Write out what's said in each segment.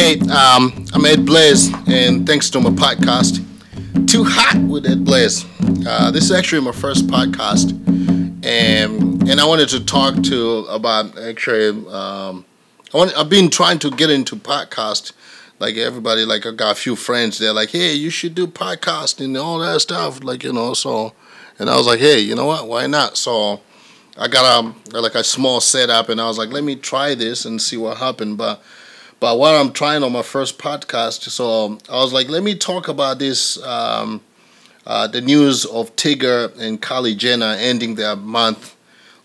Hey, um, I'm Ed Blaze, and thanks to my podcast, Too Hot with Ed Blaze. Uh, this is actually my first podcast, and and I wanted to talk to about actually. Um, I want, I've been trying to get into podcast, like everybody. Like I got a few friends. They're like, "Hey, you should do podcast and all that stuff." Like you know, so, and I was like, "Hey, you know what? Why not?" So. I got a like a small setup, and I was like, "Let me try this and see what happened." But but what I'm trying on my first podcast, so um, I was like, let me talk about this um, uh, the news of Tyga and Kylie Jenner ending their month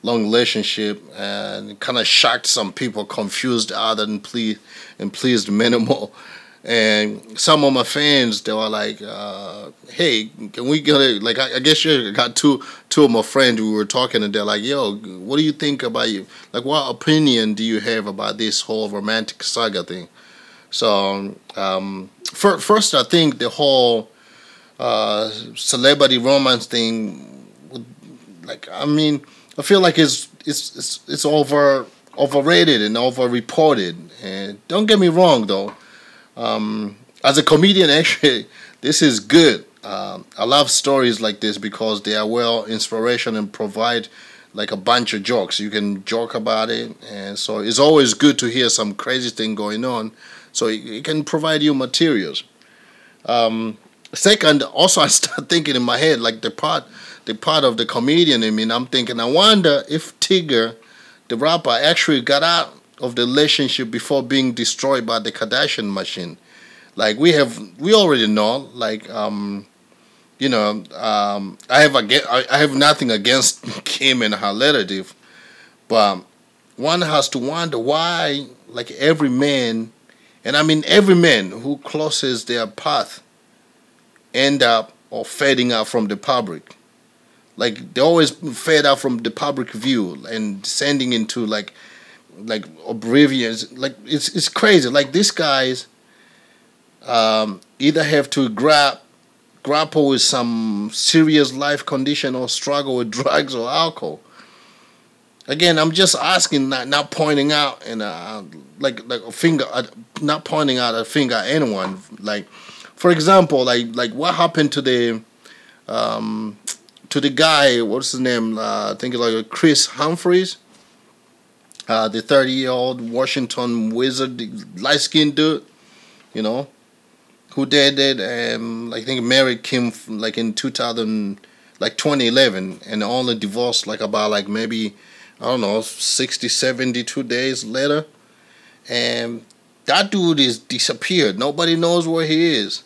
long relationship and kind of shocked some people, confused other and pleased and pleased minimal. And some of my fans, they were like, uh, "Hey, can we get it?" Like, I, I guess you got two two of my friends. We were talking, and they're like, "Yo, what do you think about you? Like, what opinion do you have about this whole romantic saga thing?" So, um, for, first, I think the whole uh, celebrity romance thing, like, I mean, I feel like it's it's it's, it's over overrated and overreported. And don't get me wrong, though um, as a comedian, actually, this is good. Um, I love stories like this because they are well inspiration and provide like a bunch of jokes. You can joke about it, and so it's always good to hear some crazy thing going on. So it, it can provide you materials. Um, second, also I start thinking in my head like the part, the part of the comedian. I mean, I'm thinking, I wonder if Tyga, the rapper, actually got out of the relationship before being destroyed by the Kardashian machine. Like we have, we already know. Like, um, you know, um, I have again, I have nothing against Kim and her relative, but one has to wonder why, like every man, and I mean every man who crosses their path, end up or fading out from the public. Like they always fade out from the public view and descending into like like oblivious. Like it's it's crazy. Like these guys um, either have to grab grapple with some serious life condition or struggle with drugs or alcohol. Again, I'm just asking, not not pointing out and uh, like like a finger, uh, not pointing out a finger at anyone. Like, for example, like like what happened to the um, to the guy? What's his name? Uh, I think it's like Kris Humphries uh, the 30 year old Washington Wizard, light skinned dude, you know, who it, um, I think married Kim like in 2000, like 2011, and only divorced like about like maybe, I don't know, 60, 72 days later. And that dude is disappeared. Nobody knows where he is.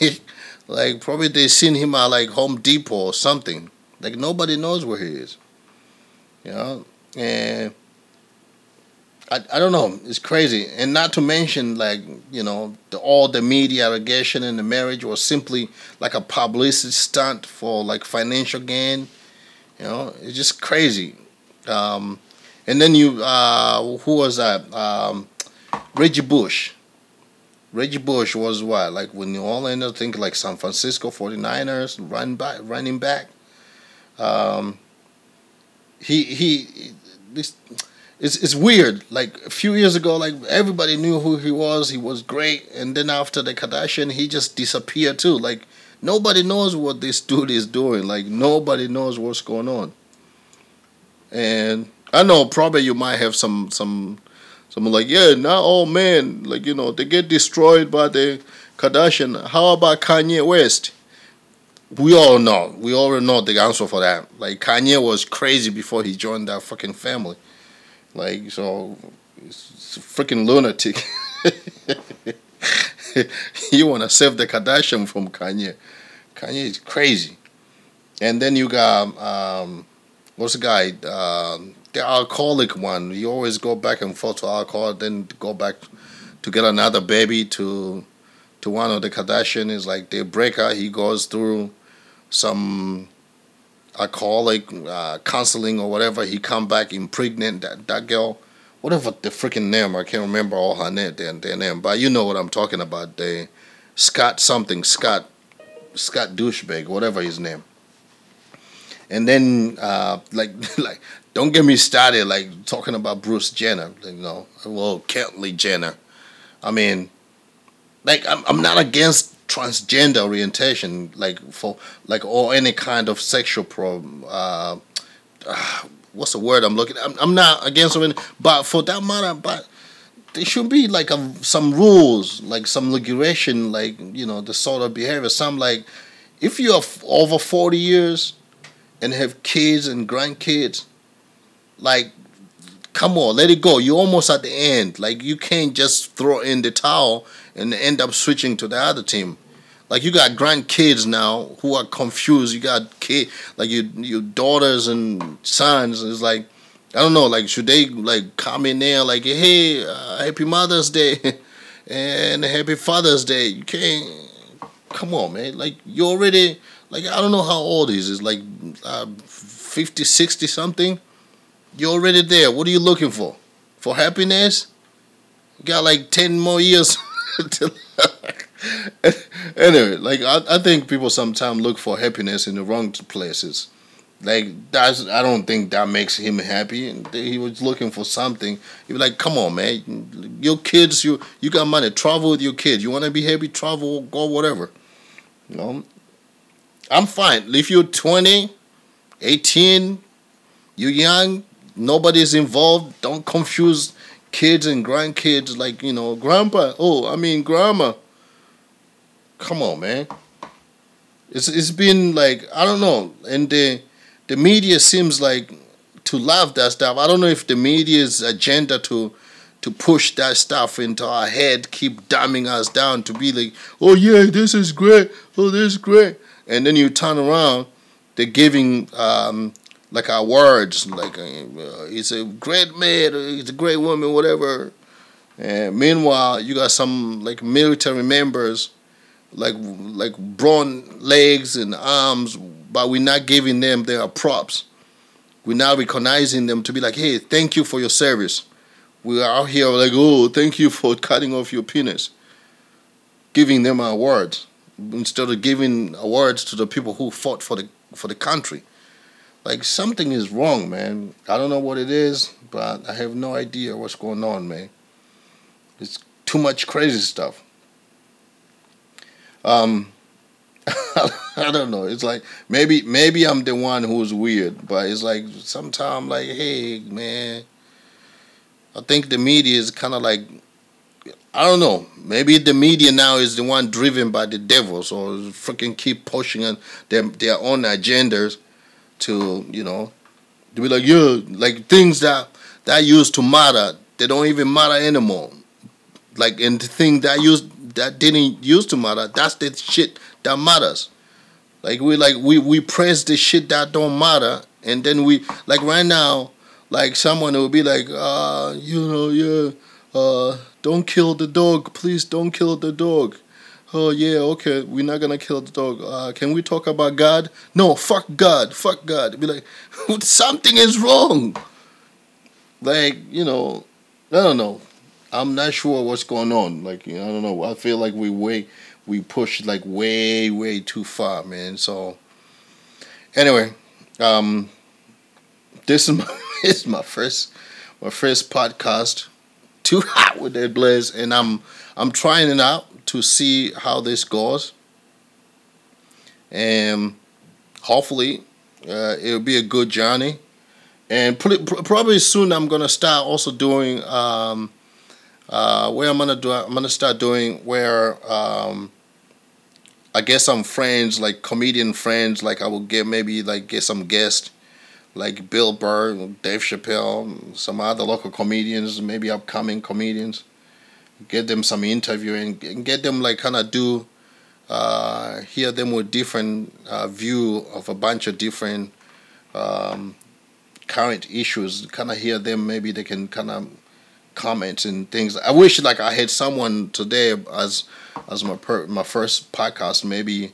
like probably they seen him at like Home Depot or something. Like nobody knows where he is. You know? And I, I don't know. It's crazy, and not to mention like you know the, all the media allegation in the marriage was simply like a publicity stunt for like financial gain. You know, it's just crazy. Um, and then you, uh, who was that? Um, Reggie Bush. Reggie Bush was what like when you all end up thinking like San Francisco 49ers run back running back. Um, he he this it's it's weird. Like a few years ago, like everybody knew who he was. He was great, and then after the Kardashian, he just disappeared too. Like nobody knows what this dude is doing. Like nobody knows what's going on. And I know probably you might have some some someone like yeah, not all men like you know they get destroyed by the Kardashian. How about Kanye West? We all know. We all know the answer for that. Like Kanye was crazy before he joined that fucking family. Like so, it's a freaking lunatic. you want to save the Kardashian from Kanye? Kanye is crazy. And then you got um, what's the guy? Um, the alcoholic one. You always go back and forth to alcohol, then go back to get another baby to to one of the Kardashian. Is like they break up. He goes through some alcoholic uh, counseling or whatever. He come back impregnant that, that girl, whatever the freaking name. I can't remember all her name, their, their name, but you know what I'm talking about. The Scott something, Scott, Scott douchebag, whatever his name. And then uh, like like don't get me started like talking about Bruce Jenner, you know, well Caitlyn Jenner. I mean, like I'm I'm not against transgender orientation, like for like or any kind of sexual problem. Uh, uh, what's the word I'm looking? I'm I'm not against it, but for that matter, but there should be like a, some rules, like some regulation, like you know the sort of behavior. Some like if you are over forty years and have kids and grandkids, like come on, let it go. You're almost at the end. Like you can't just throw in the towel and end up switching to the other team. Like you got grandkids now who are confused. You got kid like your your daughters and sons. It's like I don't know. Like should they like come in there like hey uh, happy Mother's Day and happy Father's Day? You can't. Come on, man. Like you already like I don't know how old he is. It's like uh, 50, 60 something you're already there. What are you looking for? For happiness? You got like 10 more years. anyway, like I, I think people sometimes look for happiness in the wrong places. Like that's I don't think that makes him happy. And he was looking for something. He was like, "Come on, man, your kids, you you got money. Travel with your kids. You want to be happy? Travel, go whatever. You know, I'm fine. If you're 20, 18, you're young, nobody's involved. Don't confuse kids and grandkids like, you know, grandpa. Oh, I mean, grandma. Come on, man. It's it's been like I don't know, and the the media seems like to love that stuff. I don't know if the media's agenda to to push that stuff into our head, keep dumbing us down to be like, oh yeah, this is great, oh this is great, and then you turn around, they're giving um, like our words, like uh, he's a great man, he's a great woman, whatever. And meanwhile, you got some like military members, like like brawn legs and arms, but we're not giving them their props. We're not recognizing them to be like, hey, thank you for your service. We are out here like, oh, thank you for cutting off your penis. Giving them awards instead of giving awards to the people who fought for the for the country like something is wrong, man. I don't know what it is, but I have no idea what's going on, man. It's too much crazy stuff. Um, I don't know. It's like maybe maybe I'm the one who's weird, but it's like sometimes like, hey, man. I think the media is kind of like I don't know. Maybe the media now is the one driven by the devil, so freaking keep pushing on their their own agendas to you know to be like yeah like things that that used to matter they don't even matter anymore. Like and the thing that used that didn't used to matter that's the shit that matters. Like we like we we praise the shit that don't matter and then we like right now like someone will be like uh you know yeah uh don't kill the dog please don't kill the dog oh yeah, okay, we're not gonna kill the dog. Uh, can we talk about God? No, fuck God, fuck God. Be like, something is wrong. Like you know, I don't know. I'm not sure what's going on. Like I don't know. I feel like we way we push like way way too far, man. So anyway, um, this is my this is my first my first podcast. Too hot with Ed Blaze, and I'm I'm trying it out to see how this goes. And hopefully, uh, it'll be a good journey. And probably soon, I'm gonna start also doing um, uh, where I'm gonna do. I'm gonna start doing where um, I guess some friends, like comedian friends. Like I will get maybe like get some guests, like Bill Burr, Dave Chappelle, some other local comedians, maybe upcoming comedians get them some interview and, get them like kind of do uh, hear them with different uh, view of a bunch of different um, current issues. Kind of hear them. Maybe they can kind of comment and things. I wish like I had someone today as as my per, my first podcast. Maybe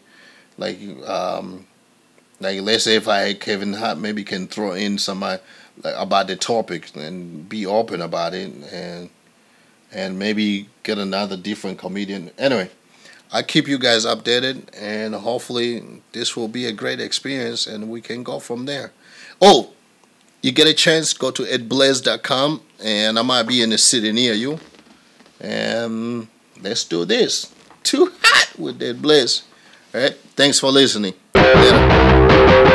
like um, like let's say if I had Kevin Hart, maybe can throw in some uh, like, about the topic and be open about it and and maybe get another different comedian. Anyway, I keep you guys updated, and hopefully this will be a great experience, and we can go from there. Oh, you get a chance, go to edblaze.com, and I might be in the city near you. and let's do this. Too hot with Ed Blaze. All right. Thanks for listening. Later.